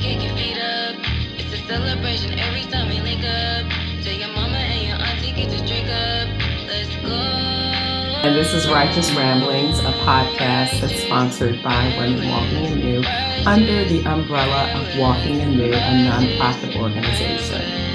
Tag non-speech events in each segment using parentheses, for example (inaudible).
kick your feet up. It's a celebration every time we link up. Tell your mama and your auntie get this drink up. Let's go. And this is Righteous Ramblings, a podcast that's sponsored by Women Walking in New under the umbrella of Walking in New, a nonprofit organization.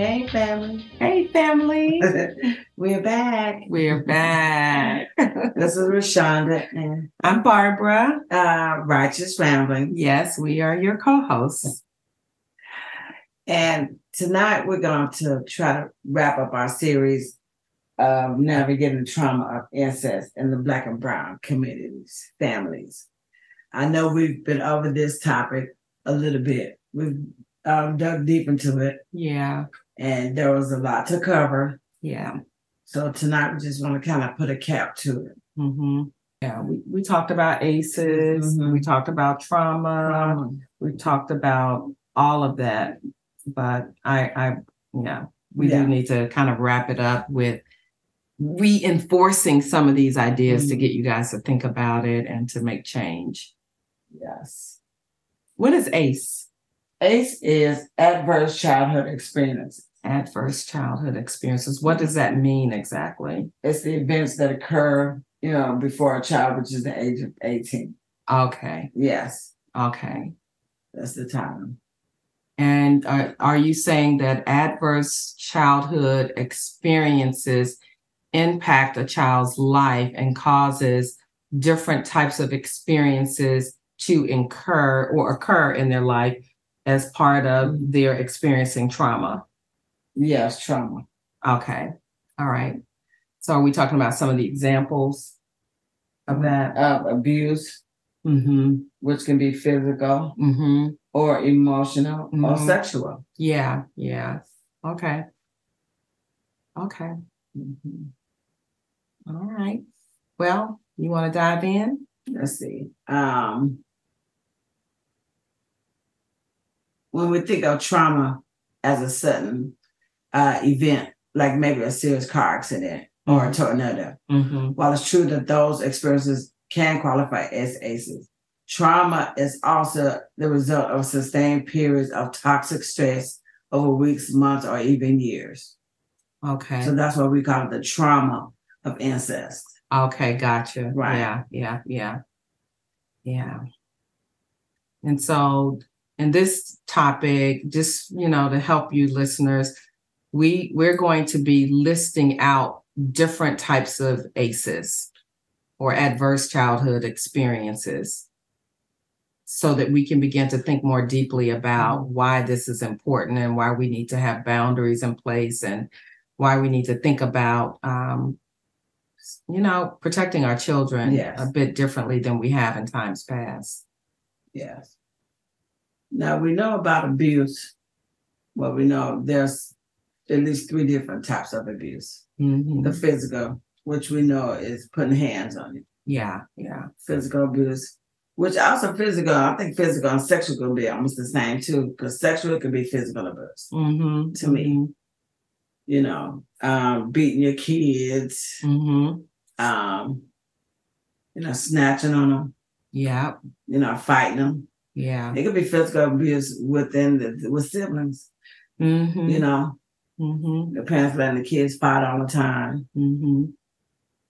Hey family. Hey, family. (laughs) We're back. We're back. This is Rashonda and I'm Barbara. uh, Righteous Rambling. Yes, we are your co hosts. And tonight we're going to try to wrap up our series of navigating the trauma of incest in the Black and Brown communities, families. I know we've been over this topic a little bit. We've um, dug deep into it, Yeah, and there was a lot to cover. yeah. So tonight we just want to kind of put a cap to it. hmm Yeah, we, we talked about ACEs, Mhm. we talked about trauma, Um, we talked about all of that. But I, I, yeah, we Yeah. do need to kind of wrap it up with reinforcing some of these ideas to Mhm. get you guys to think about it and to make change. yes. What is ACE? ACE is adverse childhood experience. Adverse childhood experiences. What does that mean exactly? It's the events that occur, you know, before a child reaches the age of 18. Okay, Yes, okay. that's the time. And are, are you saying that adverse childhood experiences impact a child's life and causes different types of experiences to incur or occur in their life as part of their experiencing trauma? Yes, trauma. Okay, all right. So are we talking about some of the examples of that? Abuse, Mm-hmm, which can be physical mm-hmm. or emotional or Mhm. sexual. Yeah, yeah. Okay. Okay. Mhm. All right. Well, you want to dive in? Let's see. Um, when we think of trauma as a sudden uh, event, like maybe a serious car accident or a tornado, Mm-hmm. While it's true that those experiences can qualify as ACEs, trauma is also the result of sustained periods of toxic stress over weeks, months, or even years. Okay. So that's what we call it the trauma of incest. Okay, gotcha. Right. Yeah, yeah, yeah. Yeah. And so in this topic, just you know, to help you listeners, we we're going to be listing out different types of ACEs or adverse childhood experiences so that we can begin to think more deeply about why this is important and why we need to have boundaries in place and why we need to think about um, you know, protecting our children Yes. a bit differently than we have in times past. Yes. Now we know about abuse. Well, we know there's at least three different types of abuse. Mhm. The physical, which we know is putting hands on you. Yeah, yeah. physical abuse, which also physical, I think physical and sexual could be almost the same too, because sexual could be physical abuse. Mm-hmm. To me. You know, um, beating your kids, Mm-hmm. um, you know, snatching on them, Yeah, you know, fighting them. yeah. It could be physical abuse within the with siblings. Mm-hmm. You know, Mm-hmm. the parents letting the kids fight all the time. Mm-hmm.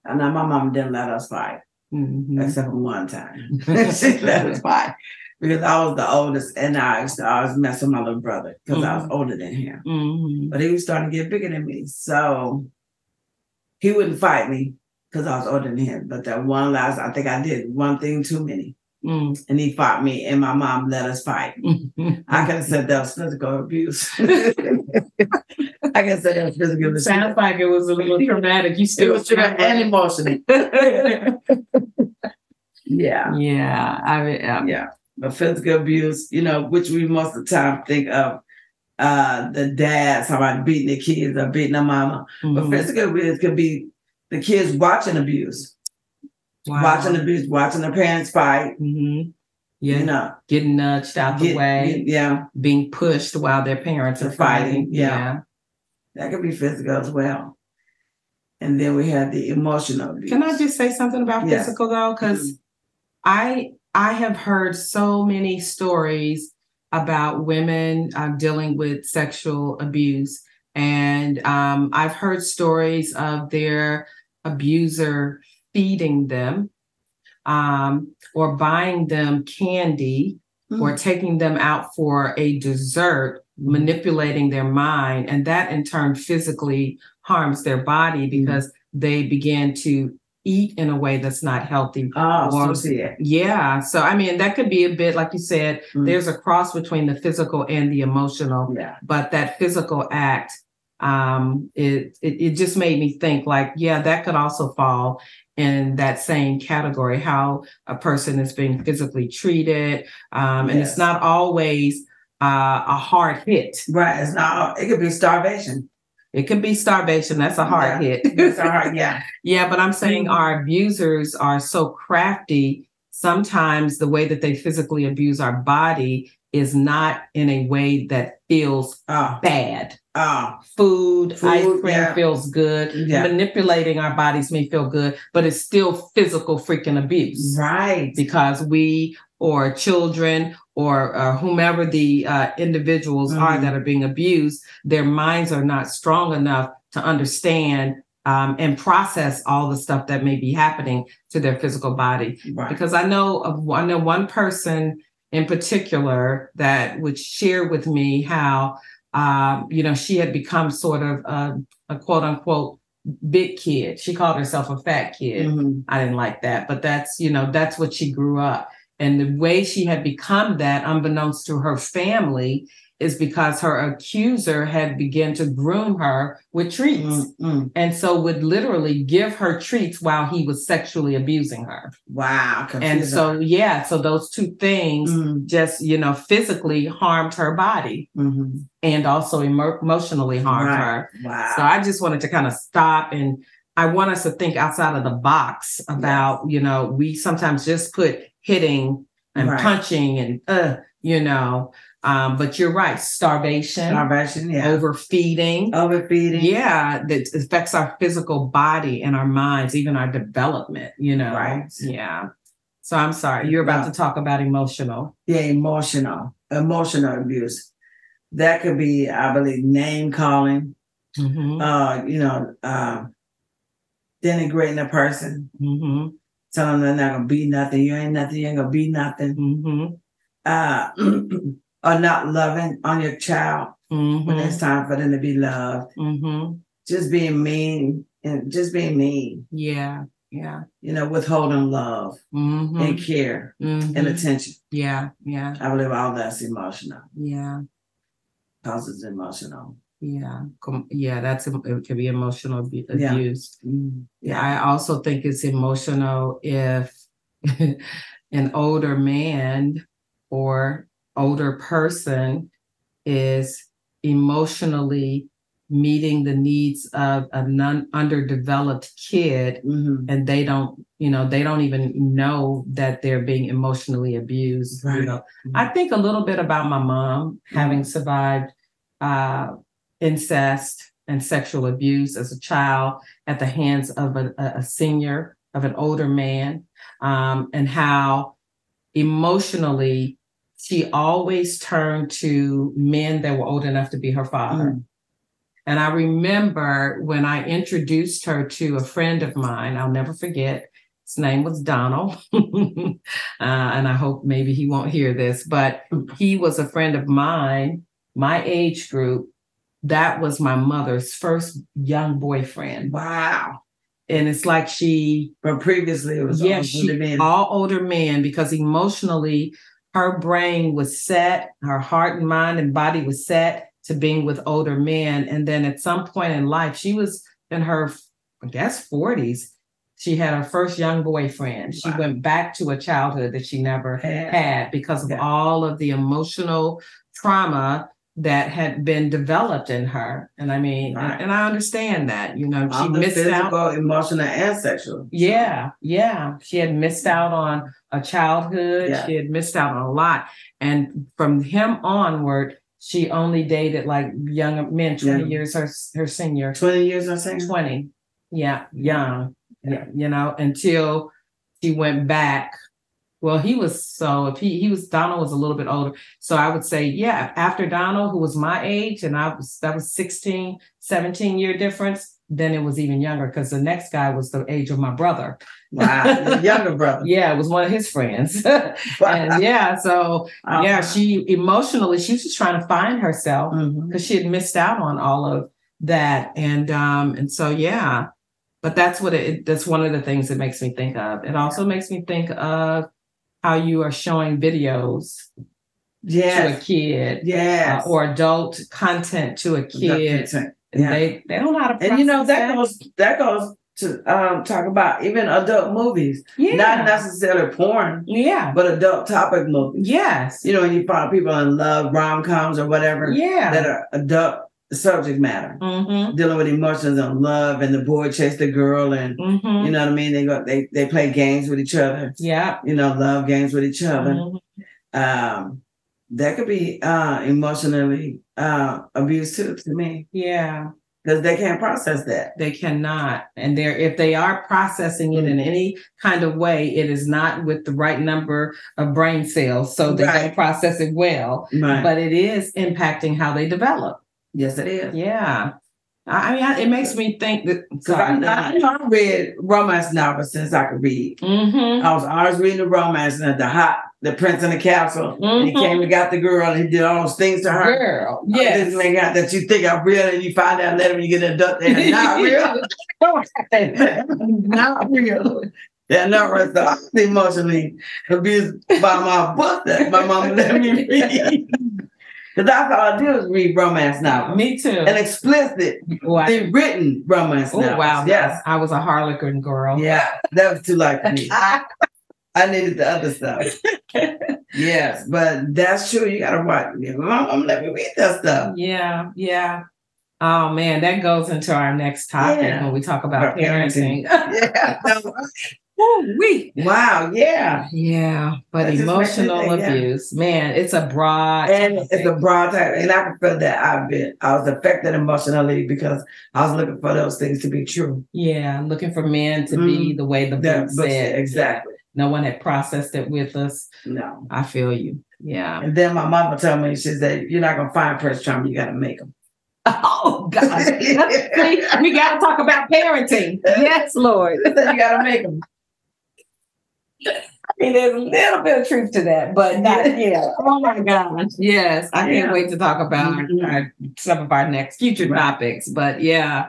I know my mom didn't let us fight, Mm-hmm. except for one time. (laughs) (laughs) she let us fight because I was the oldest, and I used to always mess with my little brother because I was older than him. Mm-hmm. But he was starting to get bigger than me, so he wouldn't fight me because I was older than him. But that one last, I think I did one thing too many, Mm-hmm. and he fought me, and my mom let us fight. (laughs) I could have said that was physical abuse. I said that was physical. Sounds like it was a little (laughs) traumatic. You It still was true and emotional. (laughs) yeah. yeah, I mean, um, Yeah. But physical abuse, you know, which we most of the time think of uh the dads, how about beating the kids or beating the mama. But mhm. physical abuse could be the kids watching abuse, Wow. watching abuse, watching their parents fight, Mhm. Yeah, you know. getting nudged out the get- way, get- yeah, being pushed while their parents are fighting, fighting. yeah. That could be physical as well. And then we have the emotional abuse. Can I just say something about Yeah. physical though? Because I I have heard so many stories about women uh, dealing with sexual abuse, and um, I've heard stories of their abuser feeding them um, or buying them candy Mm. or taking them out for a dessert, manipulating their mind. And that in turn physically harms their body because they begin to eat in a way that's not healthy. Oh, Or- so see it. Yeah. So, I mean, that could be a bit, like you said, Mm. there's a cross between the physical and the emotional Yeah. but that physical act um it, it it just made me think like yeah that could also fall in that same category how a person is being physically treated um and Yes. it's not always uh, a hard hit Right. It's not. It could be starvation. it could be starvation that's a hard hit It's a hard. Yeah. (laughs) yeah but i'm saying Mhm. our abusers are so crafty sometimes the way that they physically abuse our body is not in a way that feels Oh. bad Oh. food, ice cream yeah. feels good. Yeah. Manipulating our bodies may feel good, but it's still physical freaking abuse Right. because we or children or uh, whomever the uh, individuals are Mhm. that are being abused, their minds are not strong enough to understand um, and process all the stuff that may be happening to their physical body Right. because I know of I know one person in particular that would share with me how um, you know she had become sort of a, a quote unquote big kid. She called herself a fat kid. Mhm. I didn't like that, but that's you know that's what she grew up. And the way she had become that, unbeknownst to her family, is because her accuser had begun to groom her with treats, Mm, mm. and so would literally give her treats while he was sexually abusing her. Wow. And so, yeah, so those two things Mm, just, you know, physically harmed her body mhm. and also emo- emotionally harmed Right. her. Wow. So I just wanted to kind of stop and I want us to think outside of the box about, you know, we sometimes just put hitting and Right. punching and, uh, you know, um, but you're right, starvation, Starvation. Yeah. overfeeding. Overfeeding. Yeah, that affects our physical body and our minds, even our development, you know. Right. Yeah. So I'm sorry, you're about to talk about emotional. Yeah. Emotional. Emotional abuse. That could be, I believe, name calling. Mm-hmm. Uh, you know, uh, denigrating a person, Mm-hmm. Telling them they're not gonna be nothing. You ain't nothing. You ain't gonna be nothing. Mm-hmm. Uh, (clears throat) or not loving on your child when Mm-hmm. it's time for them to be loved. Mm-hmm. Just being mean and just being mean. Yeah. Yeah. You know, withholding love Mm-hmm. and care Mhm. and attention. Yeah. Yeah. I believe all that's emotional. Yeah. Cause it's emotional. Yeah. Com- yeah. That's it could be emotional abu- Yeah. abuse. Mm, Yeah, I also think it's emotional if (laughs) an older man or older person is emotionally meeting the needs of a non underdeveloped kid Mhm. and they don't you know they don't even know that they're being emotionally abused you Right. know i think a little bit about my mom having survived uh incest and sexual abuse as a child at the hands of a, a senior of an older man um and how emotionally she always turned to men that were old enough to be her father Mm. and I remember when I introduced her to a friend of mine, I'll never forget. His name was Donald. (laughs) uh, and I hope maybe he won't hear this, but he was a friend of mine, my age group. That was my mother's first young boyfriend. Wow. And it's like she But previously it was yeah, all she women. all older men because emotionally her brain was set, her heart and mind and body was set to being with older men. And then at some point in life, she was in her, I guess, 40s. She had her first young boyfriend. She Wow. went back to a childhood that she never Had. had because of Yeah. all of the emotional trauma that had been developed in her. And I mean, Right. and, I understand that, you know, she All missed out. physical, emotional, and sexual. Yeah, yeah. She had missed mm-hmm. out on a childhood. Yeah. She had missed out on a lot. And from him onward, she only dated like younger men, 20 Yeah. years her her senior. 20 years, I'm saying? 20. Yeah, young. Yeah, you know, until she went back Well, he was so if he he was Donald was a little bit older. So I would say, yeah, after Donald, who was my age, and I was that was 16, 17 year difference, then it was even younger because the next guy was the age of my brother. Wow, younger brother. (laughs) Yeah, it was one of his friends. (laughs) and yeah, so yeah, Uh-huh. she emotionally, she was just trying to find herself because she had missed out on all of that. And um, and so yeah, but that's what it that's one of the things it makes me think of. It also makes me think of how you are showing videos to a kid Yes. uh, or adult content to a kid. And Yeah. they they don't know how to And you know process that goes that goes to um talk about even adult movies, yeah. not necessarily porn, yeah. but adult topic movies. Yes. You know, when you find people in love, rom coms or whatever Yeah. that are adult subject matter, mm-hmm. dealing with emotions and love, and the boy chased the girl, and Mm-hmm. you know what I mean. They go, they they play games with each other. yeah. You know, love games with each other. Mhm. Um, that could be uh emotionally uh abuse too to me Yeah. because they can't process that. They cannot. And they're if they are processing it in Mm. any kind of way, it is not with the right number of brain cells. So they Right. don't process it well. Right. But it is impacting how they develop. Yes, it is. Yeah. I mean, I- it makes me think that. Because I, I, I read romance novels since I could read. mm-hmm. I was always reading the romance and the hot, the prince in the castle. And he came and got the girl and he did all those things to her. Girl. Yes. This thing out that you think are real and you find out later when you get abducted. They're (laughs) not real. (laughs) not real. They're not real. So I was emotionally abused by my book that my mom let me read. (laughs) Because that's all I do is read romance novels. Me too. And explicit, Wow. written romance Oh novels. wow. Yes. I was a Harlequin girl. Yeah, that was too light for me. (laughs) I needed the other stuff. (laughs) yes, but that's true. You gotta watch. Mom, I'm let me read that stuff. Yeah, yeah. Oh man, that goes into our next topic Yeah. when we talk about About parenting. parenting. (laughs) Yeah. Wee. wow. Yeah. Yeah, but That just makes me emotional yeah. abuse, man, it's a broad. And it's a broad type, and I can feel that I've been, I was affected emotionally because I was looking for those things to be true. yeah, looking for men to be the way the Mm-hmm. Book book said. exactly. No one had processed it with us. No. I feel you. Yeah. And then my mama told me, she said, You're not gonna find Prince Charming, you gotta make them. (laughs) Oh God. (laughs) See, we got to talk about parenting. Yes, Lord. (laughs) you gotta make them. I mean, there's a little bit of truth to that, but not yeah. Oh my gosh. Yes. I can't wait to talk about our- Mhm. our- some of our next future Right. topics. But yeah.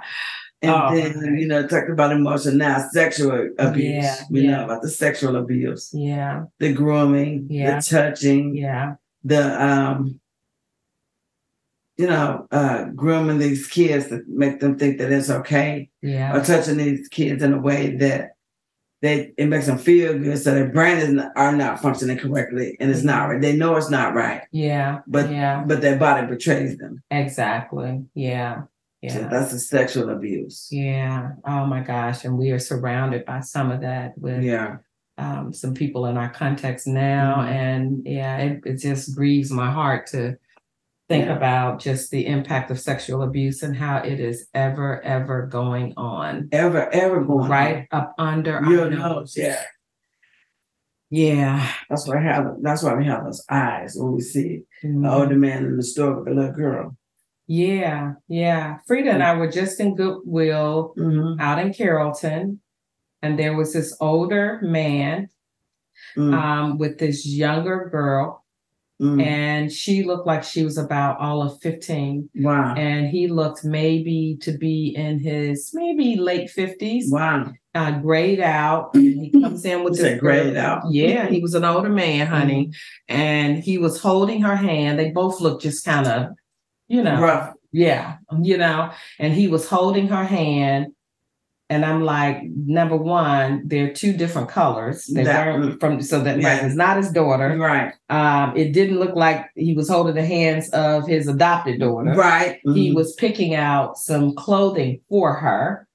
And Oh, then, you know, talked about emotion now, sexual abuse. Yeah, you yeah. know, about the sexual abuse, Yeah. the grooming, Yeah. the touching, Yeah. the um, you know, uh grooming these kids to make them think that it's okay, Yeah. or touching these kids in a way that they it makes them feel good so their brain is not, are not functioning correctly and it's not right. They know it's not right, Yeah. but yeah. but their body betrays them. Exactly. Yeah. So Yeah. that's a sexual abuse. Yeah. Oh my gosh. And we are surrounded by some of that with Yeah. um, some people in our context now. Mhm. And yeah, it, it just grieves my heart to think Yeah. about just the impact of sexual abuse and how it is ever, ever going on Ever, ever going on. right up under our Your nose. nose, yeah. Yeah. That's why I have. That's why we have those eyes when we see Mhm. the older man in the store with the little girl. Yeah. Yeah. Frida and I were just in Goodwill Mm-hmm. out in Carrollton. And there was this older man Mm-hmm. um, with this younger girl, and she looked like she was about all of 15. wow. and he looked maybe to be in his maybe late 50s wow. uh grayed out (clears throat) he comes in with this grayed out? yeah he was an older man honey Mm-hmm. and he was holding her hand they both looked just kind of you know Rough. yeah you know and he was holding her hand and I'm like, number one, they're two different colors. They weren't from so that Yeah. right, it's not his daughter. Right. Um, it didn't look like he was holding the hands of his adopted daughter Right. he Mhm. was picking out some clothing for her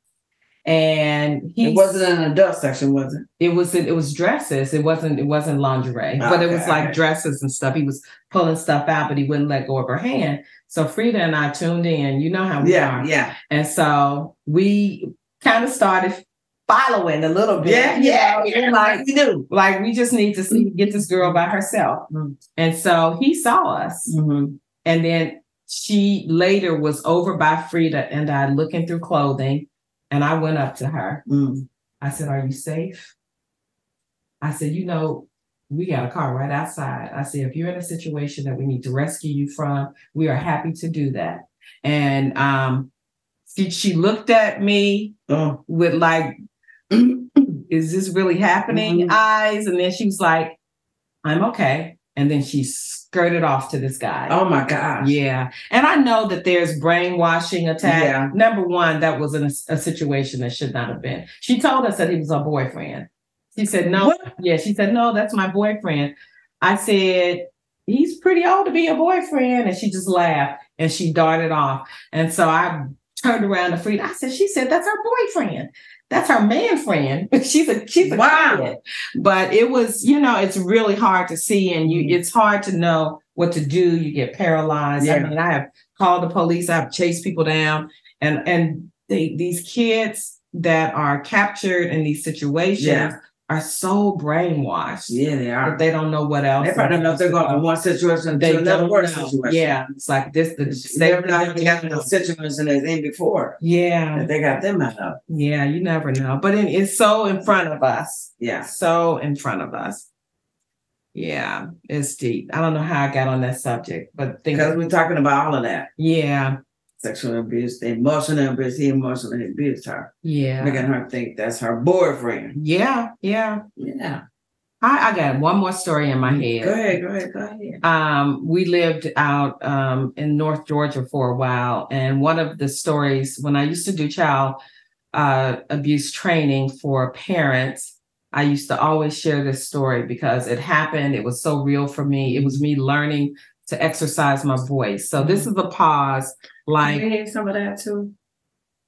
and he It wasn't in the adult section, was it? it was it was dresses it wasn't it wasn't lingerie but it was like dresses and stuff he was pulling stuff out but he wouldn't let go of her hand so frida and i tuned in you know how we Yeah. are Yeah. and so we kind of started following a little bit. Yeah, yeah, yeah. Like, we do. like we just need to see get this girl by herself. Mhm. And so he saw us. Mhm. And then she later was over by Frida and I looking through clothing. And I went up to her. Mm. I said, Are you safe? I said, You know, we got a car right outside. I said, If you're in a situation that we need to rescue you from, we are happy to do that. And um, she, she looked at me Oh. with like, (clears throat) Is this really happening? Mhm. eyes. And then she was like, I'm okay. And then she skirted off to this guy. oh my gosh. Yeah. And I know that there's brainwashing attack. Yeah. Number one, that was in a, a situation that should not have been. She told us that he was her boyfriend. She said, no. What? Yeah. She said, no, that's my boyfriend. I said, he's pretty old to be a boyfriend. And she just laughed and she darted off. And so I turned around to Frida. I said, she said, that's her boyfriend. That's her man friend. (laughs) she's a she's a Wow. kid. But it was, you know, it's really hard to see and you mm-hmm. it's hard to know what to do. You get paralyzed. I mean, I have called the police, I've chased people down, and and they, these kids that are captured in these situations Yeah. Are so brainwashed Yeah, they are. that they don't know what else. They probably don't know if they're going from one situation They to another worse situation. Yeah, it's like this. The They never know if they got the situation they in before Yeah, they got them out of. yeah, you never know. But it, it's so in front of us. Yeah. So in front of us. Yeah, it's deep. I don't know how I got on that subject, but Because we're talking about all of that. yeah, Sexual abuse, the emotional abuse, he emotionally abused her. yeah, Making her think that's her boyfriend. yeah, yeah. Yeah. I, I got one more story in my head. Go ahead, go ahead, go ahead. um, we lived out um, in North Georgia for a while, and one of the stories when I used to do child uh, abuse training for parents, I used to always share this story because it happened. It was so real for me. It was me learning to exercise my voice. So this mm-hmm. is a pause. Like we hear some of that too?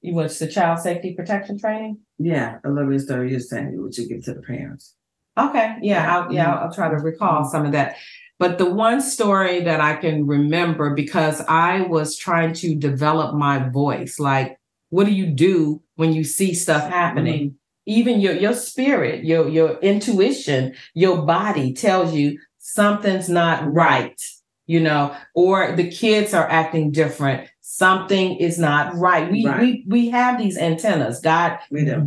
you watch the child safety protection training. Yeah, a little bit of story you're saying, what you give to the parents. Okay, yeah, I'll, yeah, I'll, I'll try to recall some of that. But the one story that I can remember because I was trying to develop my voice, like, what do you do when you see stuff mm-hmm. happening? Even your your spirit, your your intuition, your body tells you something's not right, you know, or the kids are acting different. Something is not right. We Right. we we have these antennas. God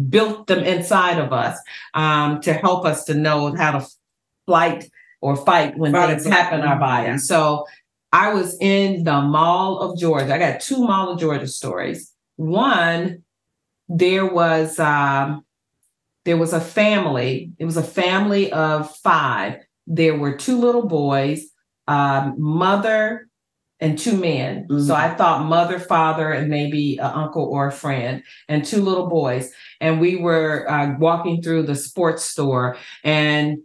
built them inside of us um, to help us to know how to fight or fight when things flight. happen in our body. Yeah. So I was in the Mall of Georgia. I got two Mall of Georgia stories. One, there was um, there was a family. It was a family of five. There were two little boys, um, mother and two men. Mhm. So I thought mother, father, and maybe an uncle or a friend, and two little boys. And we were uh, walking through the sports store, and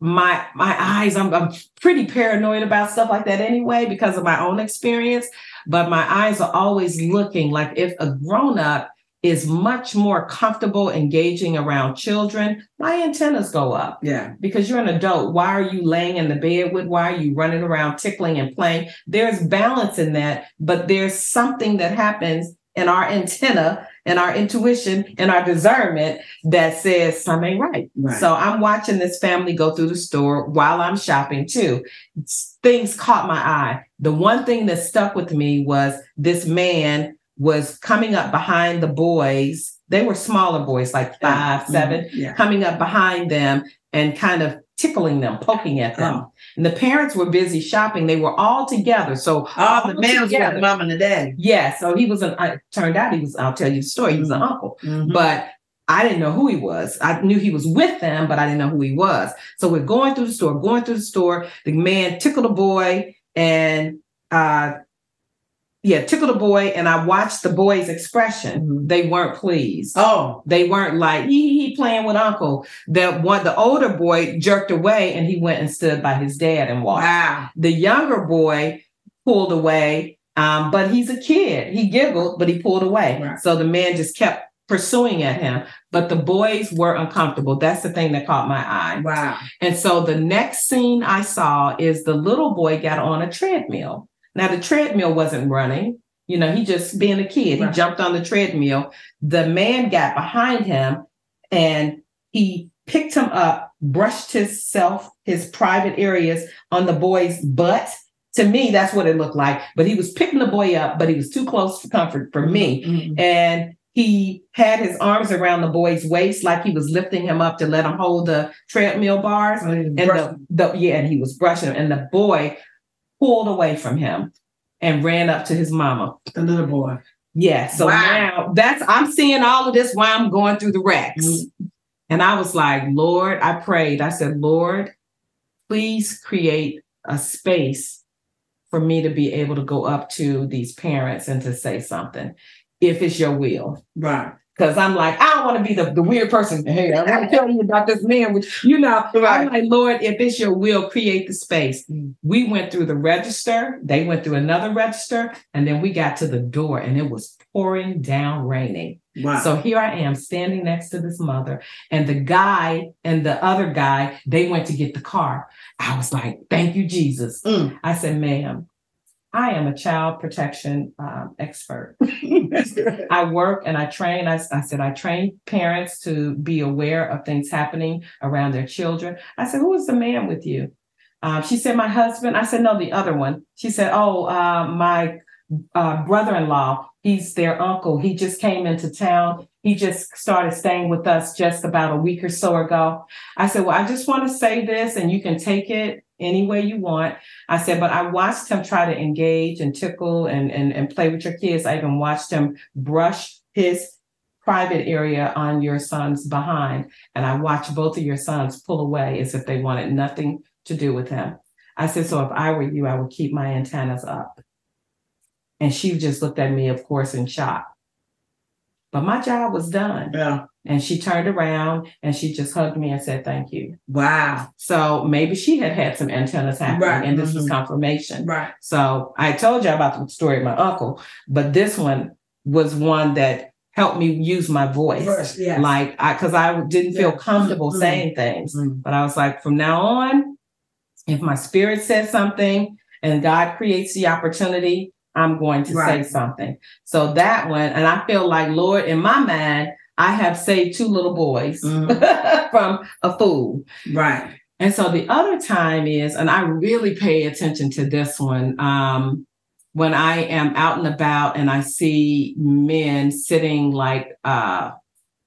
my my eyes I'm, I'm pretty paranoid about stuff like that anyway because of my own experience but my eyes are always looking like if a grown up is much more comfortable engaging around children my antennas go up Yeah. because you're an adult why are you laying in the bed with why are you running around tickling and playing there's balance in that but there's something that happens in our antenna and our intuition and our discernment that says something ain't right Right. so I'm watching this family go through the store while I'm shopping too. Things caught my eye. The one thing that stuck with me was this man was coming up behind the boys. They were smaller boys, like five, Mhm. seven, Yeah. coming up behind them and kind of tickling them, poking at them. Oh. And the parents were busy shopping. They were all together. So All the males together. the mom and the daddy. yeah, so he was an. I turned out he was. I'll tell you the story. He was an uncle Mhm. but I didn't know who he was. I knew he was with them, but I didn't know who he was. So we're going through the store, going through the store. The man tickled a boy and uh yeah, tickled a boy, and I watched the boy's expression. Mhm. They weren't pleased. Oh, They weren't like he he playing with uncle. The one the older boy jerked away and he went and stood by his dad and watched. wow. The younger boy pulled away, um, but he's a kid. He giggled, but he pulled away. Right. So the man just kept pursuing at him, but the boys were uncomfortable. That's the thing that caught my eye. Wow. And so the next scene I saw is the little boy got on a treadmill. Now the treadmill wasn't running. You know, he just being a kid, he jumped on the treadmill. The man got behind him and he picked him up, brushed himself, his private areas on the boy's butt. To me, that's what it looked like. But he was picking the boy up, but he was too close for comfort for me. Mhm. And he had his arms around the boy's waist like he was lifting him up to let him hold the treadmill bars. And the, the yeah, and he was brushing him, and the boy pulled away from him and ran up to his mama. the little boy. Yeah. So Wow. now that's I'm seeing all of this while I'm going through the Rex. Mhm. And I was like, Lord, I prayed. I said, Lord, please create a space for me to be able to go up to these parents and to say something, if it's your will. Right. Because I'm like, I don't want to be the, the weird person. Hey, I want to tell you about this man, which you know, Right. I'm like, Lord, if it's your will, create the space. Mm. We went through the register, they went through another register, and then we got to the door and it was pouring down raining. Wow. So here I am standing next to this mother, and the guy and the other guy, they went to get the car. I was like, thank you, Jesus. Mm. I said, ma'am, I am a child protection um, expert. (laughs) I work and I train. I, I said, I train parents to be aware of things happening around their children. I said, who is the man with you? Um, she said, my husband. I said, no, the other one. She said, oh, uh, my uh, brother-in-law. He's their uncle. He just came into town. He just started staying with us just about a week or so ago. I said, well, I just want to say this and you can take it any way you want. I said, but I watched him try to engage and tickle and, and, and play with your kids. I even watched him brush his private area on your son's behind. And I watched both of your sons pull away as if they wanted nothing to do with him. I said, so if I were you, I would keep my antennas up. And she just looked at me, of course, in shock. But my job was done. Yeah. And she turned around and she just hugged me and said, thank you. Wow. So maybe she had had some antennas happening Right. and this was Mhm. confirmation. Right. So I told you about the story of my uncle, but this one was one that helped me use my voice. First, yes. Like I because I didn't feel Yeah. comfortable Mhm. saying things. Mm. But I was like, from now on, if my spirit says something and God creates the opportunity, I'm going to say something. So that one, and I feel like, Lord, in my mind, I have saved two little boys Mhm. (laughs) from a fool. Right. And so the other time is, and I really pay attention to this one, um, when I am out and about and I see men sitting like uh,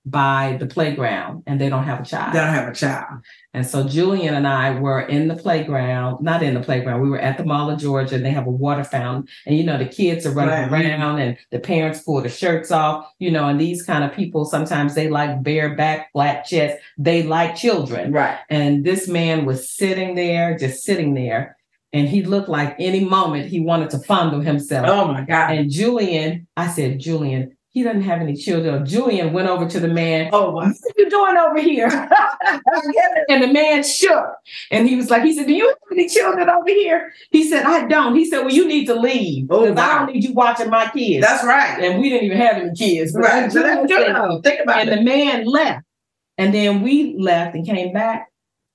by the playground and they don't have a child. They don't have a child. And so Julian and I were in the playground, not in the playground, we were at the Mall of Georgia and they have a water fountain. And you know, the kids are running Right. around and the parents pull the shirts off, you know, and these kind of people sometimes they like bare back, flat chest, they like children. Right. And this man was sitting there, just sitting there. And he looked like any moment he wanted to fondle himself. Oh my God. And Julian, I said, Julian, he doesn't have any children. Julian went over to the man. Oh What wow. are you doing over here? (laughs) and the man shook. And he was like, he said, Do you have any children over here? He said, I don't. He said, Well, you need to leave. Oh, Because I don't need you watching my kids. That's right. and we didn't even have any kids. Right. So that's good. Think about and it. the man left. And then we left and came back.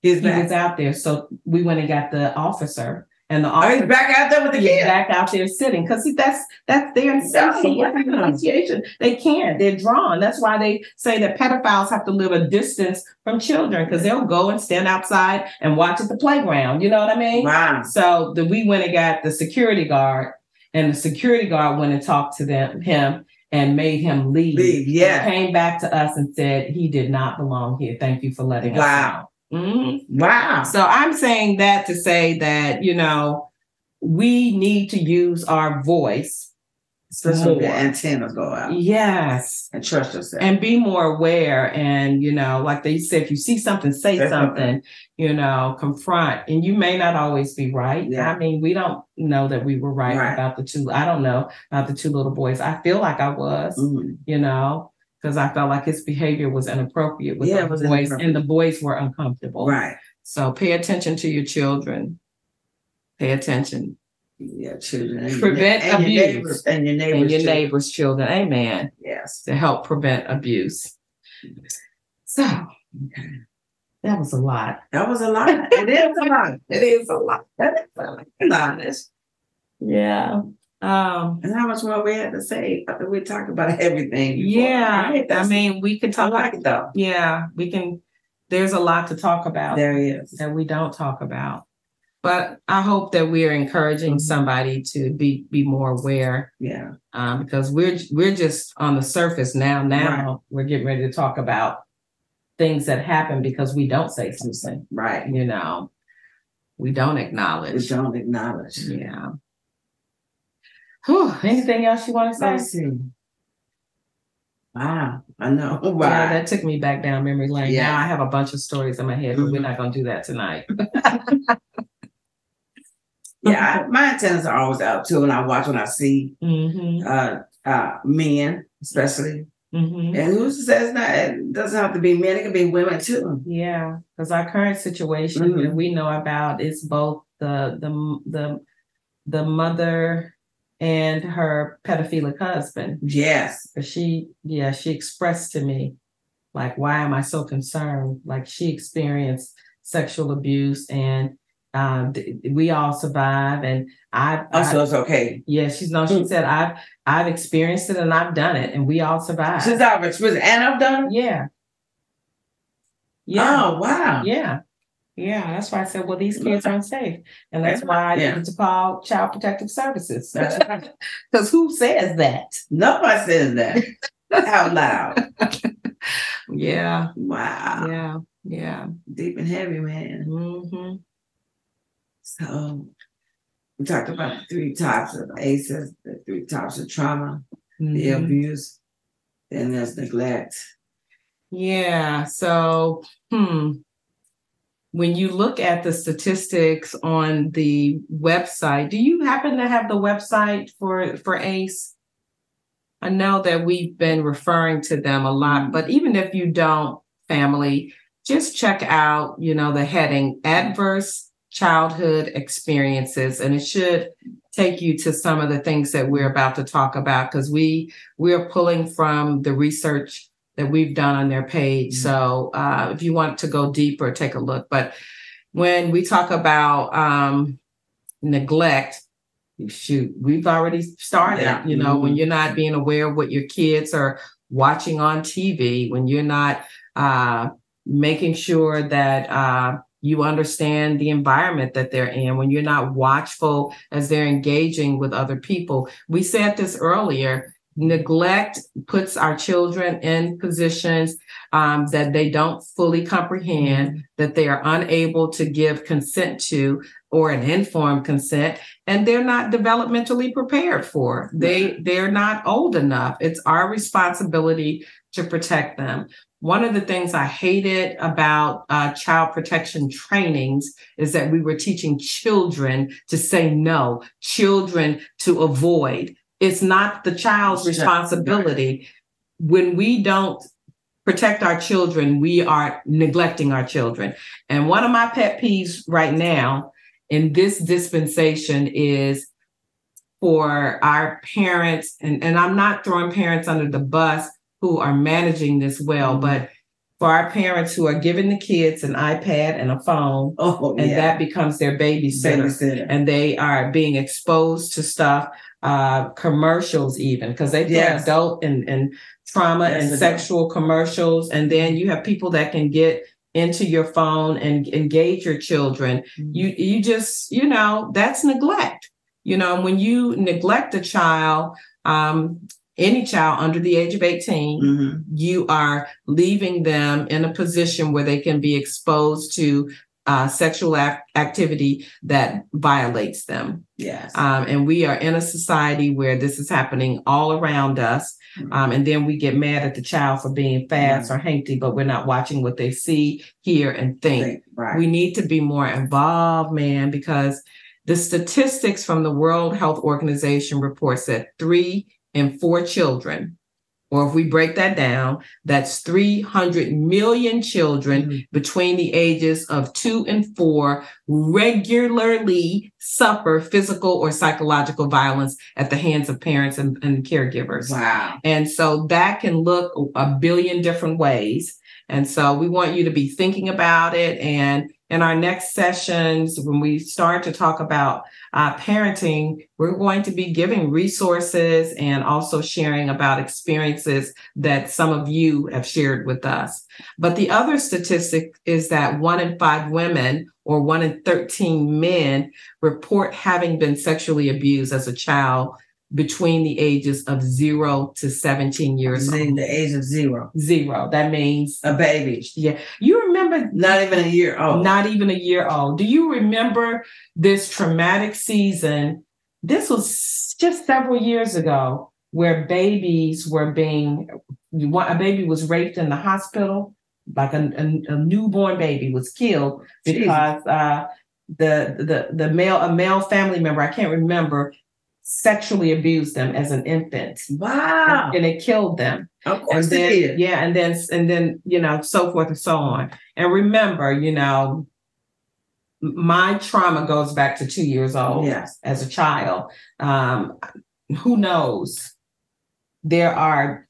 His He back. was out there. So we went and got the officer. And the Oh, he's back out there with the kid. back out there sitting because that's that's their safety Yeah. and appreciation. They can't. They're drawn. That's why they say that pedophiles have to live a distance from children because they'll go and stand outside and watch at the playground. You know what I mean? Wow. So the, we went and got the security guard, and the security guard went and talked to them him and made him leave. Leave. Yeah. Came back to us and said he did not belong here. Thank you for letting Wow. us know. Mhm. Wow. So I'm saying that to say that, you know, we need to use our voice. Especially when the antennas go out Yes. and trust yourself. And be more aware. And, you know, like they said, if you see something, say Say something, something. you know, confront. And you may not always be right. Yeah. I mean, we don't know that we were right, Right. about the two. I don't know about the two little boys. I feel like I was, Mhm. you know, because I felt like his behavior was inappropriate with Yeah, the boys, and the boys were uncomfortable. Right. So pay attention to your children. Pay attention. Yeah, children. And Prevent your, and abuse. Your neighbors, and your neighbors. and your children. neighbors' children. Amen. Yes. To help prevent abuse. So that was a lot. That was a lot. It is a lot. (laughs) It is a lot. That is a lot. Yeah. Um, And how much more we had to say? We talked about (laughs) everything. before. yeah, Right, I mean, we could I talk. like it though. Yeah, we can. There's a lot to talk about There is that we don't talk about. But I hope that we are encouraging Mhm. somebody to be be more aware, Yeah. um, because we're we're just on the surface now. Now we're getting ready to talk about things that happen because we don't say something. Right. You know, we don't acknowledge. We acknowledge. don't acknowledge. Yeah. Whew, anything else you want to say? Let's see. Wow. I know. (laughs) Yeah, Wow. that took me back down memory lane. Yeah. Now I have a bunch of stories in my head, but we're Mhm. not going to do that tonight. (laughs) yeah. I, my antennas are always out too, and I watch when I see hmm uh uh men, especially. hmm And who says that it doesn't have to be men, it can be women too. Yeah, because our current situation Mhm. that we know about is both the the the the mother and her pedophilic husband. Yes. But she, yeah, she expressed to me, like, why am I so concerned? Like she experienced sexual abuse, and um, th- we all survive. And I, Oh, I so it's okay. yeah, she's no, she Mm. said I've I've experienced it and I've done it, and we all survive. Since I've experienced and I've done it. yeah, yeah. Oh wow. Yeah. Yeah, that's why I said, well, these kids aren't safe. And that's why I Yeah. need to call Child Protective Services. (laughs) Right. Because who says that? Nobody says that (laughs) out loud. Yeah, Wow. yeah, yeah. Deep and heavy, man. hmm So we talked about the three types of ACEs, the three types of trauma, the Mm-hmm. abuse, then there's neglect. Yeah. So, hmm. When you look at the statistics on the website, do you happen to have the website for for ACE? I know that we've been referring to them a lot, mm-hmm. but even if you don't, family, just check out, you know, the heading adverse childhood experiences and it should take you to some of the things that we're about to talk about because we we're pulling from the research that we've done on their page. Mhm. So uh, if you want to go deeper, take a look. But when we talk about um, neglect, shoot, we've already started. Yeah. You know, when Mhm. you're not being aware of what your kids are watching on TV, when you're not uh, making sure that uh, you understand the environment that they're in, when you're not watchful as they're engaging with other people. We said this earlier neglect puts our children in positions um, that they don't fully comprehend, that they are unable to give consent to or an informed consent, and they're not developmentally prepared for. They they're not old enough. It's our responsibility to protect them. One of the things I hated about uh, child protection trainings is that we were teaching children to say no, children to avoid. It's not the child's responsibility. When we don't protect our children, we are neglecting our children. And one of my pet peeves right now in this dispensation is for our parents, and, and I'm not throwing parents under the bus who are managing this well, Mhm. but for our parents who are giving the kids an iPad and a phone, Oh, and yeah. that becomes their babysitter Babysitter. and they are being exposed to stuff, uh, commercials even because they play Yes. adult and, and trauma Yes, and do. sexual commercials, and then you have people that can get into your phone and engage your children. You you just you know that's neglect. You know when you neglect a child, um, any child under the age of eighteen, Mhm. you are leaving them in a position where they can be exposed to uh, sexual ac- activity that violates them. Yes. Um, and we are in a society where this is happening all around us. Um, and then we get mad at the child for being fast or hanky, but we're not watching what they see, hear, and think. Think, right. We need to be more involved, man, because the statistics from the World Health Organization reports that three in four children, or if we break that down, that's 300 million children Mhm. between the ages of two and four regularly suffer physical or psychological violence at the hands of parents and, and caregivers. Wow. And so that can look a billion different ways. And so we want you to be thinking about it and in our next sessions, when we start to talk about uh, parenting, we're going to be giving resources and also sharing about experiences that some of you have shared with us. But the other statistic is that one in five women or one in 13 men report having been sexually abused as a child between the ages of zero to 17 years Saying old. the age of zero, Zero. That means, a baby, yeah. You remember not even a year old. not even a year old. Do you remember this traumatic season? This was just several years ago where babies were being, a baby was raped in the hospital, like a, a, a newborn baby was killed because uh, the, the, the male, a male family member, I can't remember, sexually abused them as an infant. wow, And it killed them of and course then it did. yeah and then and then you know so forth and so on and remember you know my trauma goes back to two years old Yes. as a child um who knows there are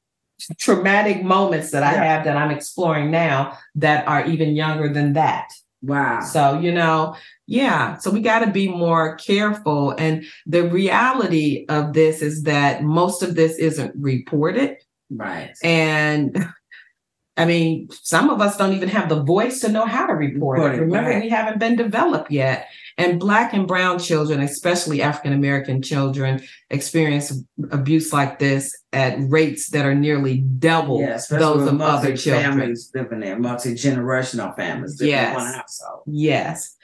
traumatic moments that i Yeah. have that i'm exploring now that are even younger than that Wow. so, you know, yeah, so we got to be more careful. And the reality of this is that most of this isn't reported. right. And (laughs) I mean, some of us don't even have the voice to know how to report Report it. Remember, right. we haven't been developed yet. And Black and Brown children, especially African American children, experience abuse like this at rates that are nearly double Yeah, especially those of other children. families living there, multi generational families living Yes. in one household. Yes.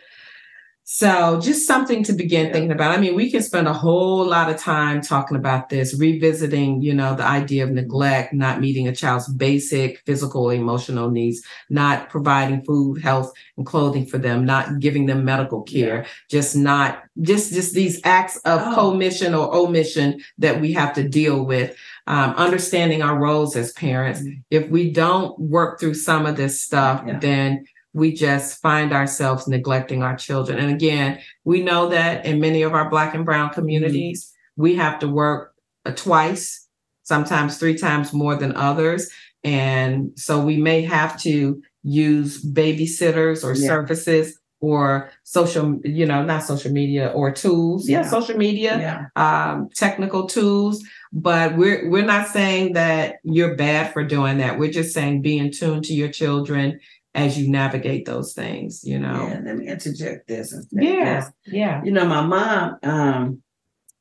So just something to begin Yeah. thinking about. I mean, we can spend a whole lot of time talking about this, revisiting, you know, the idea of neglect, not meeting a child's basic physical, emotional needs, not providing food, health, and clothing for them, not giving them medical care, just not just just these acts of Oh. commission or omission that we have to deal with. Um, understanding our roles as parents. Mhm. If we don't work through some of this stuff, Yeah. then we just find ourselves neglecting our children. And again, we know that in many of our Black and Brown communities, we have to work uh, twice, sometimes three times more than others. And so we may have to use babysitters or Yeah. services or social, you know, not social media or tools. Yeah, Yeah. social media Yeah. um, technical tools, but we're we're not saying that you're bad for doing that. We're just saying be in tune to your children as you navigate those things. You know. Yeah. Let me interject this. Yeah. this. Yeah. You know, my mom, um,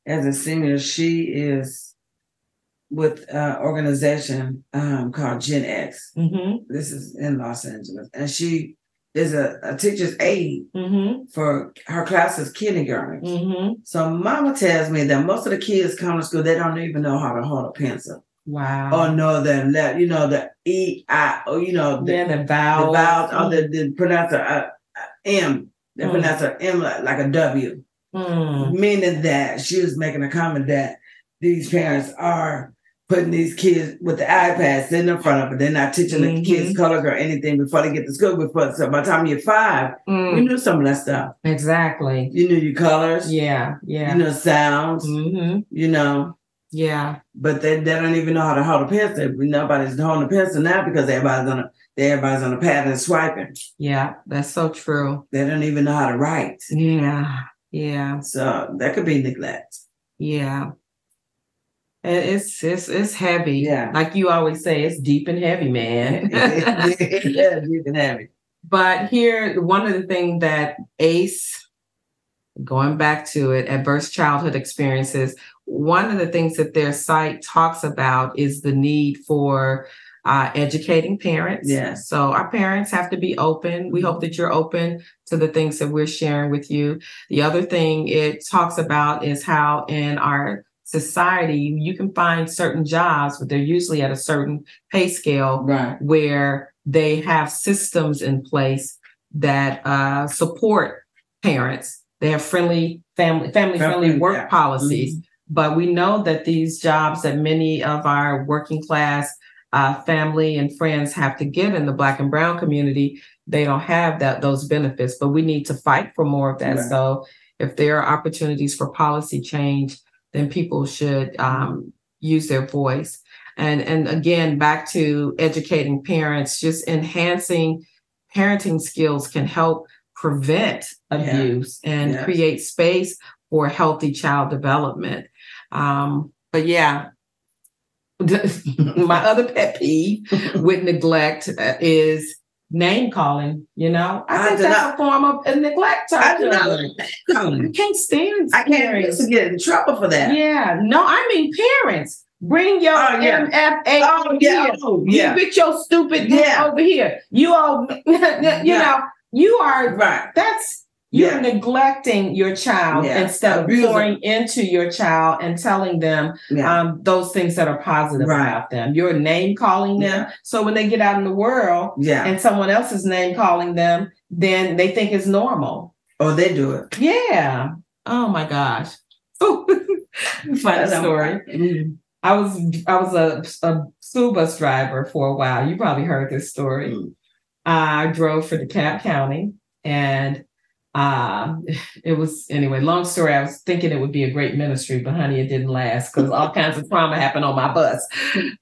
as a senior, she is with an organization um, called Gen X. Mm-hmm. This is in Los Angeles, and she is a, a teacher's aide Mm-hmm. for her classes kindergarten. Mm-hmm. So mama tells me that most of the kids come to school, they don't even know how to hold a pencil. Wow. Or know the le- you know, the E, I, or you know, the, yeah, the vowels. the vowels. vowels, or the, the pronounce a, a, a M. They Mm. pronounce M like, like a W. Mm. Meaning that she was making a comment that these parents are putting these kids with the iPads sitting in front of it. They're not teaching the Mhm. kids colors or anything before they get to school. Before so by the time you're five, you Mm. knew some of that stuff. Exactly. You knew your colors, Yeah. Yeah. you know sounds, Mm-hmm. you know. Yeah. But they, they don't even know how to hold a pencil. Nobody's holding a pencil now because everybody's on a everybody's on a pad and swiping. Yeah. That's so true. They don't even know how to write. Yeah. Yeah. So that could be neglect. Yeah. It's it's it's heavy. Yeah. Like you always say, it's deep and heavy, man. (laughs) yeah, can have it. but here, one of the things that ACE, going back to it, adverse childhood experiences, one of the things that their site talks about is the need for uh, educating parents. Yes. So our parents have to be open. We hope that you're open to the things that we're sharing with you. The other thing it talks about is how in our society you can find certain jobs, but they're usually at a certain pay scale Right. where they have systems in place that uh, support parents. They have friendly family family friendly work yeah. policies. But we know that these jobs that many of our working class uh, family and friends have to get in the Black and Brown community, they don't have that those benefits. But we need to fight for more of that. Right. So if there are opportunities for policy change, then people should um, use their voice. And and again, back to educating parents, just enhancing parenting skills can help prevent abuse and Yes. create space for healthy child development. Um, but yeah, my other pet peeve with neglect uh, is name calling. You know, I, I think that's not- a form of a neglect. I do not like that. I can't stand. I can't parents. to get in trouble for that. Yeah, no, I mean parents. Bring your Oh, yeah. MFA Oh, yeah. here. Oh, You yeah. get your stupid Yeah. over here. You all, (laughs) you Yeah. know, you are. Right. That's you're Yeah. neglecting your child Yeah. instead of Abusing. pouring into your child and telling them Yeah. um, those things that are positive Right. about them. You're name calling them. So when they get out in the world yeah. and someone else is name calling them, then they think it's normal. oh, they do it. Yeah. Oh my gosh. (laughs) Funny story. Mhm. I was I was a, a school bus driver for a while. You probably heard this story. Mm. I drove for the DeKalb County, and um, it was anyway. Long story. I was thinking it would be a great ministry, but honey, it didn't last because all kinds of trauma happened on my bus,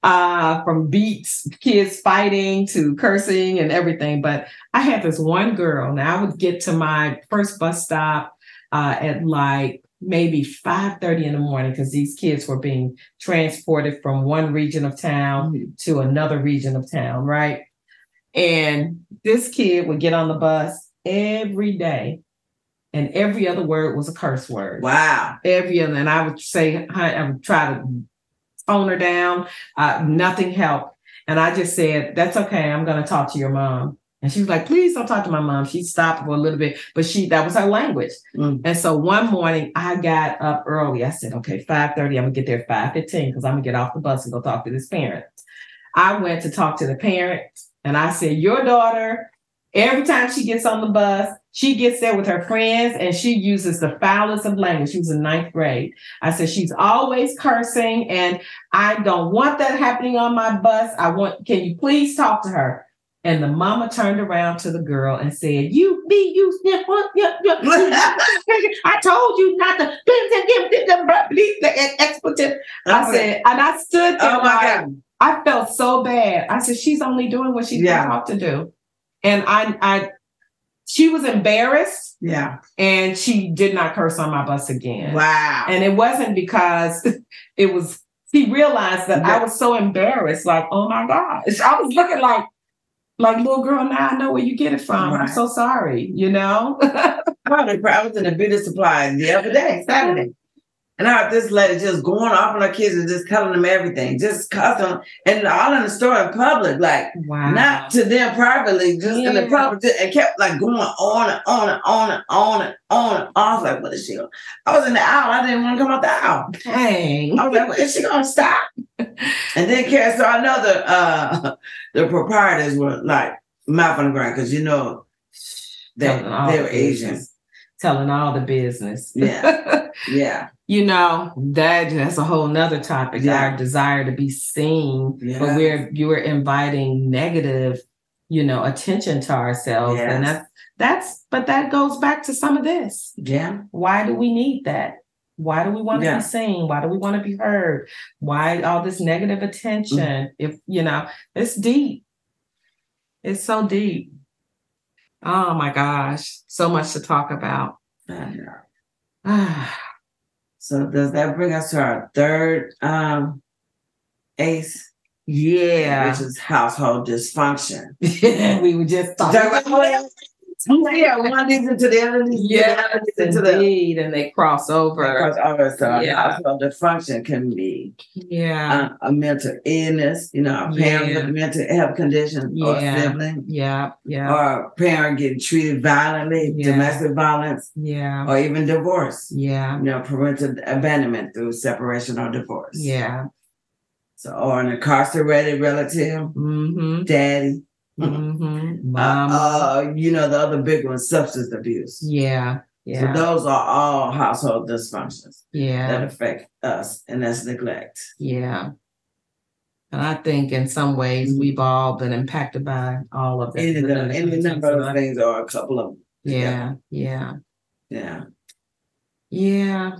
uh, from beats, kids fighting to cursing and everything. But I had this one girl. Now I would get to my first bus stop uh, at like maybe 5:30 in the morning because these kids were being transported from one region of town to another region of town, right? And this kid would get on the bus every day, and every other word was a curse word. Wow. Every other, and I would say, I would try to tone her down. Uh, nothing helped, and I just said, "That's okay. I'm going to talk to your mom." And she was like, "Please don't talk to my mom." She stopped for a little bit, but she that was her language. Mm. And so one morning I got up early. I said, okay, 5:30, I'm gonna get there 5:15 because I'm gonna get off the bus and go talk to this parent. I went to talk to the parent and I said, Your daughter, every time she gets on the bus, she gets there with her friends and she uses the foulest of language. She was in ninth grade. I said, She's always cursing, and I don't want that happening on my bus. I want, can you please talk to her? And the mama turned around to the girl and said, You be you snip, what, yeah, yeah. (laughs) I told you not to the expletive. I oh said, and I stood there. Oh my like, God. I felt so bad. I said, she's only doing what she's Yeah. been taught to do. And I I she was embarrassed Yeah. and she did not curse on my bus again. Wow. And it wasn't because (laughs) it was he realized that I was so embarrassed, like, oh my gosh. I was looking like like little girl, now I know where you get it from. I'm so sorry, you know? I was (laughs) I was in a beauty supply the other day, Saturday. And I this lady just going off on her kids and just telling them everything, just cussing them, and all in the store in public, like wow. not to them privately, just in the Yeah. public, and kept like going on and on and on and on and on and was like, what is she? Gonna? I was in the aisle. I didn't want to come out the aisle. Dang. I was like, well, is she gonna stop? (laughs) And then Karen, so I know the uh (laughs) the proprietors were like mouth on the ground because you know they Telling all they the were Asian. Telling all the business. Yeah. Yeah. (laughs) you know, that that's a whole nother topic. Yeah. Our desire to be seen, Yeah. but we're you're inviting negative, you know, attention to ourselves. And that's that's but that goes back to some of this. Yeah. Why do we need that? Why do we want to be seen? Why do we want to be heard? Why all this negative attention? Mm-hmm. If you know, it's deep. It's so deep. Oh my gosh, so much to talk about. (sighs) So does that bring us to our third um ace, yeah. which is household dysfunction? (laughs) we were just talking about yeah, one leads into the other, leads into the Yes, into the indeed, and they cross over. Because other so Yeah. household dysfunction can be Yeah, uh, a mental illness, you know, a parent Yeah. with a mental health condition or sibling, yeah, yeah, or a parent getting treated violently, Yeah. domestic violence, yeah, or even divorce. yeah, You know, parental abandonment through separation or divorce. yeah. So, or an incarcerated relative, Mm-hmm. daddy, Mm-hmm. uh, uh, you know, the other big one, substance abuse. yeah, yeah, So those are all household dysfunctions yeah. that affect us, and that's neglect. yeah. And I think in some ways Mm-hmm. we've all been impacted by all of it. Any, within of the the- any number of of things or a couple of them. Yeah, yeah, Yeah. yeah.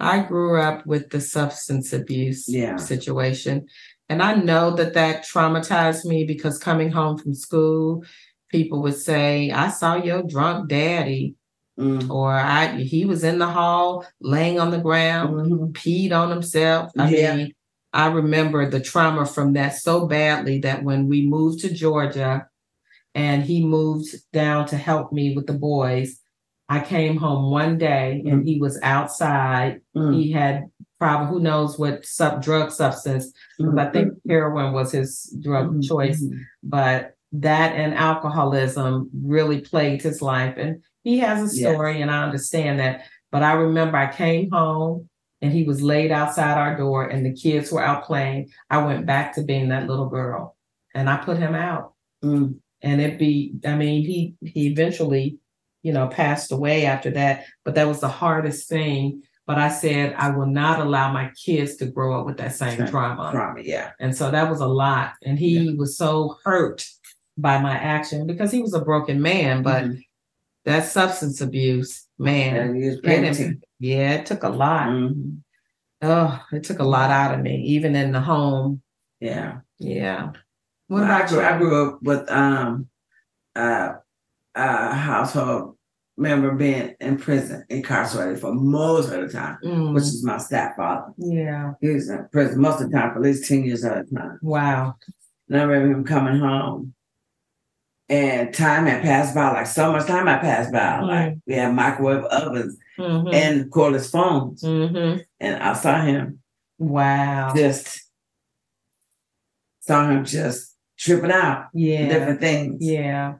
I grew up with the substance abuse Yeah. situation. And I know that that traumatized me because coming home from school people would say, I saw your drunk daddy, Mm. or I he was in the hall laying on the ground, Mhm. peed on himself. I Yeah. mean, I remember the trauma from that so badly that when we moved to Georgia and he moved down to help me with the boys, I came home one day and he was outside. Mm. He had probably who knows what sub drug substance. Mm. I think heroin was his drug Mhm. choice, Mhm. but that and alcoholism really plagued his life. And he has a Yes. story, and I understand that. But I remember I came home and he was laid outside our door, and the kids were out playing. I went back to being that little girl, and I put him out. Mm. And it be, I mean, he he eventually, you know, passed away after that. But that was the hardest thing. But I said I will not allow my kids to grow up with that same Same trauma. Trauma, yeah. And so that was a lot. And he was so hurt by my action because he was a broken man. But Mhm. that substance abuse, man, and he was it- yeah, it took a lot. Mhm. Oh, it took a lot out of me, even in the home. Yeah. Yeah. What Well, I about grew, I grew up with um uh a household member being in prison, incarcerated for most of the time, Mm, which is my stepfather. yeah. He was in prison most of the time, for at least 10 years at a time. Wow. And I remember him coming home. And time had passed by, like so much time had passed by. Like we had microwave ovens Mm-hmm. and cordless phones. mm-hmm. And I saw him Wow. just saw him just tripping out, Yeah. different things. Yeah.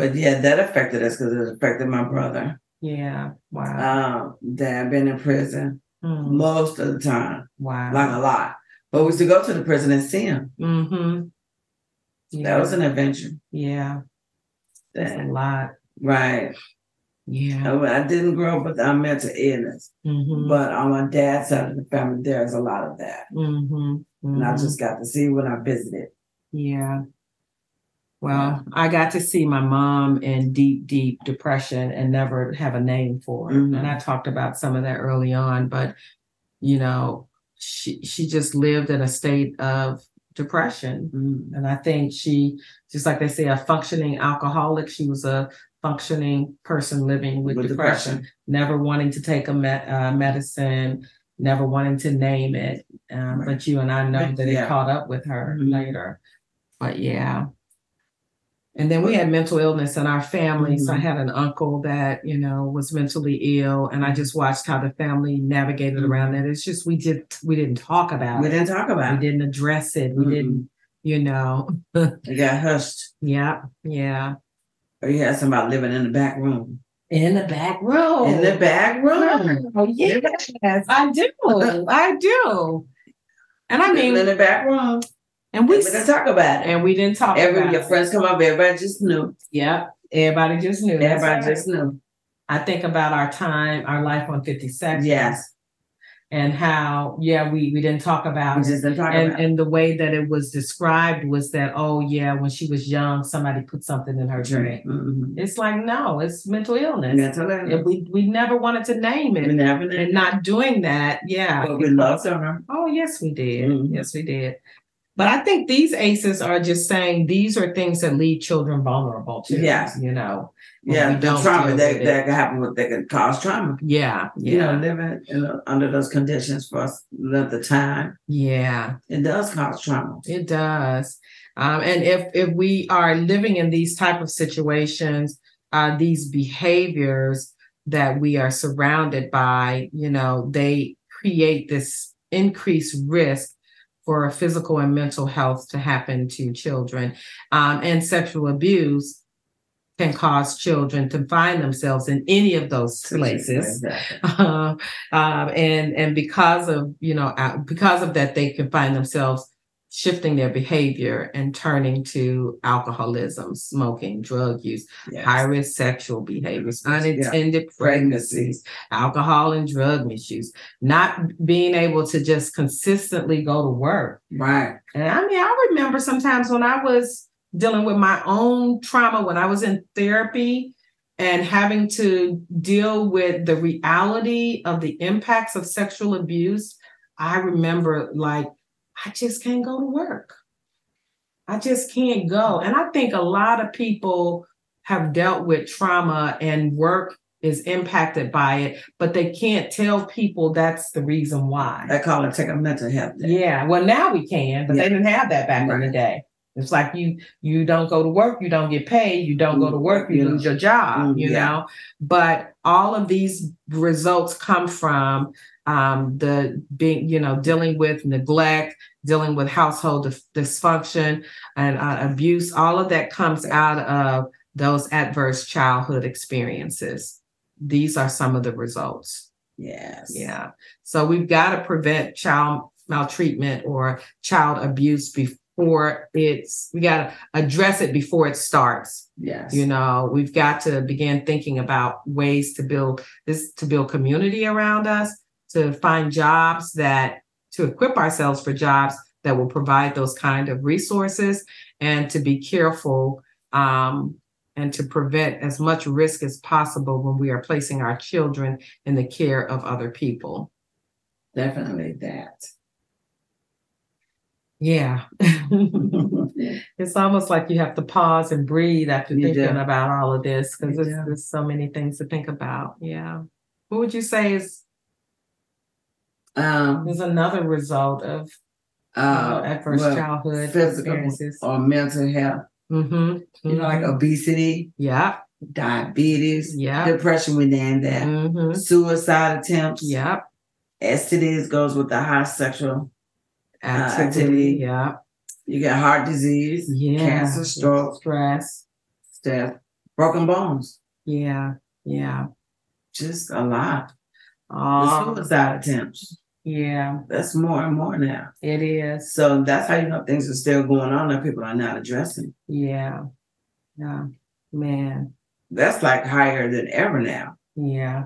But yeah, that affected us because it affected my brother. Yeah. Wow. Um, dad been in prison Mm, most of the time, wow. like a lot. But we used to go to the prison and see him. mm-hmm. Yeah. That was an adventure. yeah. That's a lot. right. Yeah. I, I didn't grow up with our mental illness, Mm-hmm. but on my dad's side of the family, there's a lot of that. mm-hmm. And I just got to see when I visited. Yeah. Well, I got to see my mom in deep, deep depression and never have a name for it. Mhm. And I talked about some of that early on, but you know, she she just lived in a state of depression. Mm. And I think she, just like they say, a functioning alcoholic, she was a functioning person living with, With depression, depression. never wanting to take a me- uh, medicine, never wanting to name it. Um, Right. But you and I know that it caught up with her Mhm. later. But yeah. And then we had mental illness in our family. So I had an uncle that, you know, was mentally ill. And I just watched how the family navigated around it. It's just we did we didn't talk about Mm-hmm. We didn't talk We about it. We didn't address it. We Mm-mm. didn't, you know. (laughs) It got hushed. yeah, yeah. Or you had somebody living in the back room. In the back room. In the back room. Oh, yes, I do. I do. And I mean in the back room. And We we didn't talk about it. and we didn't talk Every about your it. friends come up, everybody just knew. Yeah, everybody just knew. Everybody right. just knew. I think about our time, our life on 52nd. Yes. And how, yeah, we we didn't talk We about it. just didn't talk And about it. and the way that it was described was that, oh yeah, when she was young, somebody put something in her drink. Mhm. It's like, no, it's mental illness. Mental illness. we we never wanted to name We it. never knew. And not doing that, yeah. But we loved her. Oh, yes, we did. Mhm. Yes, we did. But I think these ACEs are just saying these are things that leave children vulnerable to. Yes. You know. Yeah, the trauma that, that can happen with that can cause trauma. Yeah. You know, living in, a- under those conditions for us at the time, Yeah. it does cause trauma. It does. Um, and if if we are living in these type of situations, uh, these behaviors that we are surrounded by, you know, they create this increased risk for physical and mental health to happen to children. Um, and sexual abuse can cause children to find themselves in any of those places. (laughs) Exactly. um, and and because of you know uh, because of that they can find themselves shifting their behavior and turning to alcoholism smoking drug use Yes. high risk sexual behaviors Yeah. unintended pregnancies alcohol and drug misuse not being able to just consistently go to work Right. and I mean, I remember sometimes when I was dealing with my own trauma, when I was in therapy and having to deal with the reality of the impacts of sexual abuse, I remember like, I just can't go to work. I just can't go. And I think a lot of people have dealt with trauma and work is impacted by it, but they can't tell people that's the reason why. They call it take a mental health day. Yeah, well now we can, but Yeah. they didn't have that back in the day. It's like you you don't go to work, you don't get paid, you don't go to work, you Yeah. lose your job, Mm, you yeah. know. But all of these results come from um the being, you know, dealing with neglect, dealing with household dys- dysfunction and uh, abuse. All of that comes out of those adverse childhood experiences. These are some of the results. Yes. Yeah. So we've got to prevent child maltreatment or child abuse before it's, we got to address it before it starts. Yes. You know, we've got to begin thinking about ways to build this, to build community around us, to find jobs that, to equip ourselves for jobs that will provide those kind of resources and to be careful um, and to prevent as much risk as possible when we are placing our children in the care of other people. Definitely that. Yeah. (laughs) it's almost like you have to pause and breathe after You thinking do. about all of this because there's, there's so many things to think about. Yeah. What would you say is, um, is another result of you know, uh, adverse well, childhood physical experiences? or mental health. Mm-hmm. You know, like obesity, yeah, diabetes, yeah, depression. We named that. mm-hmm. Suicide attempts. yeah. STDs goes with the high sexual. Activity. activity. Yeah, You get heart disease, yeah. cancer, stroke, stress. death, broken bones. Yeah, yeah. Just a lot. The Oh, suicide attempts. Yeah. That's more and more now. It is. So that's how you know things are still going on that people are not addressing. Yeah, yeah. Man, That's like higher than ever now. yeah.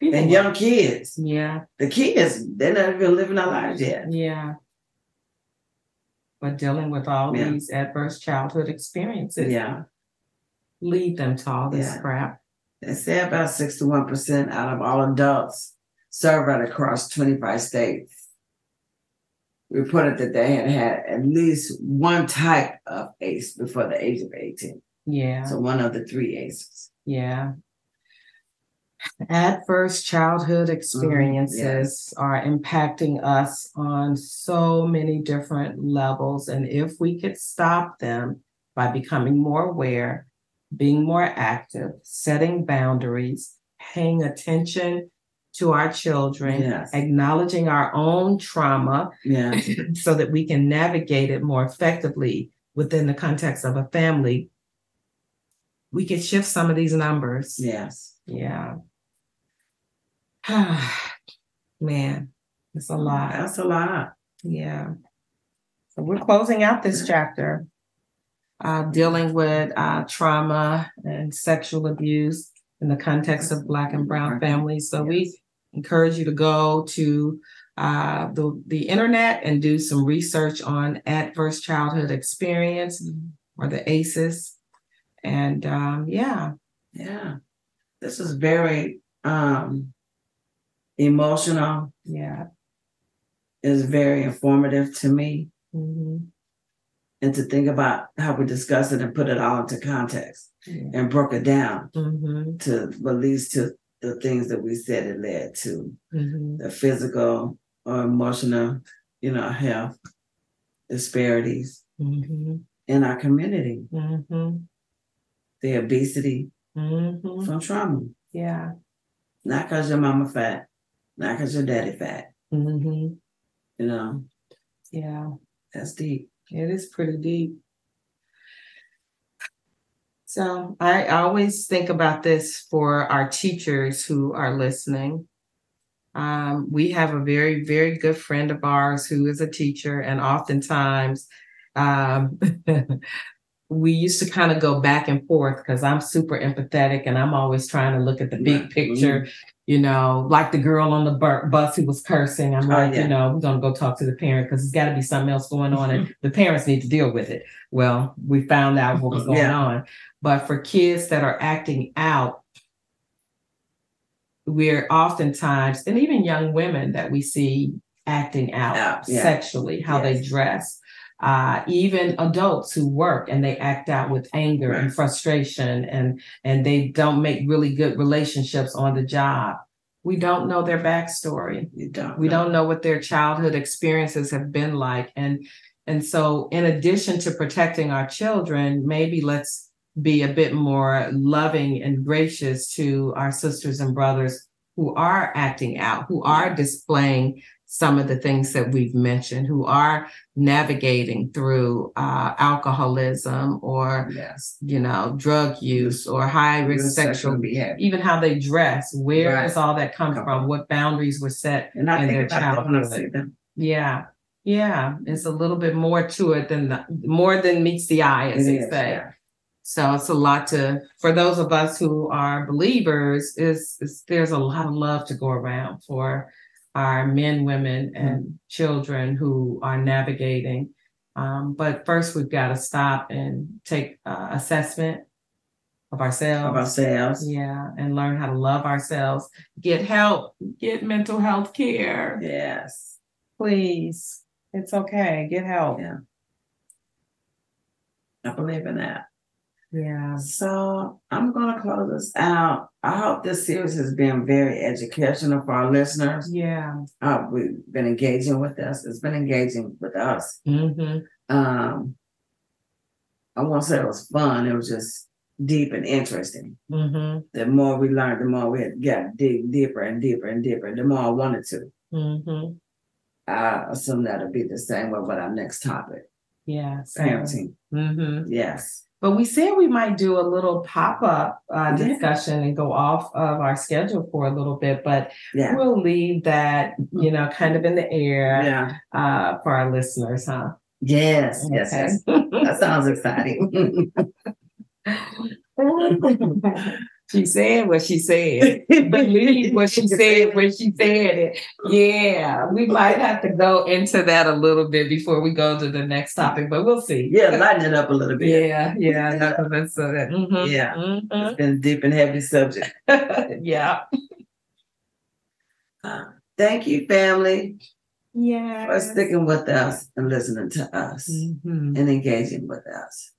And People- young kids, Yeah, the kids, they're not even living their lives yet. yeah. But dealing with all Yeah. these adverse childhood experiences Yeah. lead them to all this Yeah. crap. They say about 61% out of all adults surveyed across 25 states reported that they had had at least one type of ACE before the age of 18. Yeah, So one of the three ACEs. yeah. Adverse childhood mm-hmm. experiences are impacting us on so many different levels. And if we could stop them by becoming more aware, being more active, setting boundaries, paying attention to our children, Yes. acknowledging our own trauma Yeah. (laughs) so that we can navigate it more effectively within the context of a family, we can shift some of these numbers. Yes. Yeah. (sighs) Man, it's a lot. That's a lot. Yeah. So we're closing out this chapter, uh, dealing with uh, trauma and sexual abuse in the context of Black and Brown families. So we encourage you to go to uh, the, the internet and do some research on adverse childhood experience or the ACEs. And um, yeah, Yeah. This is very um emotional. yeah. Is very informative to me. Mhm. And to think about how we discuss it and put it all into context Yeah. and broke it down Mhm. to at least to the things that we said it led to Mhm. the physical or emotional, you know, health disparities Mhm. in our community, Mhm. the obesity Mhm. from trauma. Yeah. Not because your mama fat, not because your daddy fat, Mhm. you know, Yeah. that's deep. It is pretty deep. So I always think about this for our teachers who are listening. Um, we have a very, very good friend of ours who is a teacher, and oftentimes um, (laughs) we used to kind of go back and forth because I'm super empathetic and I'm always trying to look at the big Right. picture, you know, like the girl on the bu- bus who was cursing. I'm Oh, like, yeah. you know, we're going to go talk to the parent because there's got to be something else going on and mm-hmm. the parents need to deal with it. Well, we found out what was mm-hmm. going Yeah. on. But for kids that are acting out, we're oftentimes, and even young women that we see acting out yeah. sexually, how they Yes. dress. Uh, even adults who work and they act out with anger and frustration and and they don't make really good relationships on the job. We don't know their backstory. You don't. We know. don't know what their childhood experiences have been like. And and so in addition to protecting our children, maybe let's be a bit more loving and gracious to our sisters and brothers who are acting out, who are displaying some of the things that we've mentioned, who are navigating through uh, alcoholism or Yes. you know drug use or high risk sexual behavior. even how they dress where Right. does all that come Come from what boundaries were set And I in think their about that when I childhood. see them. yeah yeah it's a little bit more to it than the more than meets the eye as It they is, say yeah. so it's a lot to for those of us who are believers is, is there's a lot of love to go around for our men women and children who are navigating um, but first we've got to stop and take uh, assessment of ourselves Of ourselves. yeah, and learn how to love ourselves. Get help. Get mental health care. Yes. Please. It's okay. Get help. Yeah. I believe in that. Yeah. So I'm gonna close this out. I hope this series has been very educational for our listeners. Yeah. Uh, we've been engaging with us. It's been engaging with us. Mm-hmm. Um, I won't say it was fun. It was just deep and interesting. Mm-hmm. The more we learned, the more we had got to dig deeper and deeper and deeper. The more I wanted to. Mm-hmm. I assume that'll be the same way with our next topic, Yeah. parenting. Mm-hmm. Yes. But we said we might do a little pop-up uh, Yeah. discussion and go off of our schedule for a little bit, but Yeah. we'll leave that, you know, kind of in the air Yeah. uh, for our listeners, huh? Yes. Yes. Okay. Yes. That sounds exciting. (laughs) (laughs) (laughs) she said what she said. Believe what she (laughs) said when she said it. Yeah, we might have to go into that a little bit before we go to the next topic, but we'll see. Yeah, lighten it up a little bit. yeah, yeah. that's what that's so that. mhm, Yeah. mhm. It's been a deep and heavy subject. (laughs) yeah. Uh, thank you, family, Yeah. for sticking with us and listening to us Mhm. and engaging with us.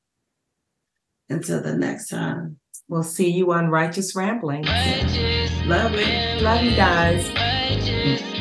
Until the next time. We'll see you on Righteous Rambling. Righteous, Love you. Love you guys.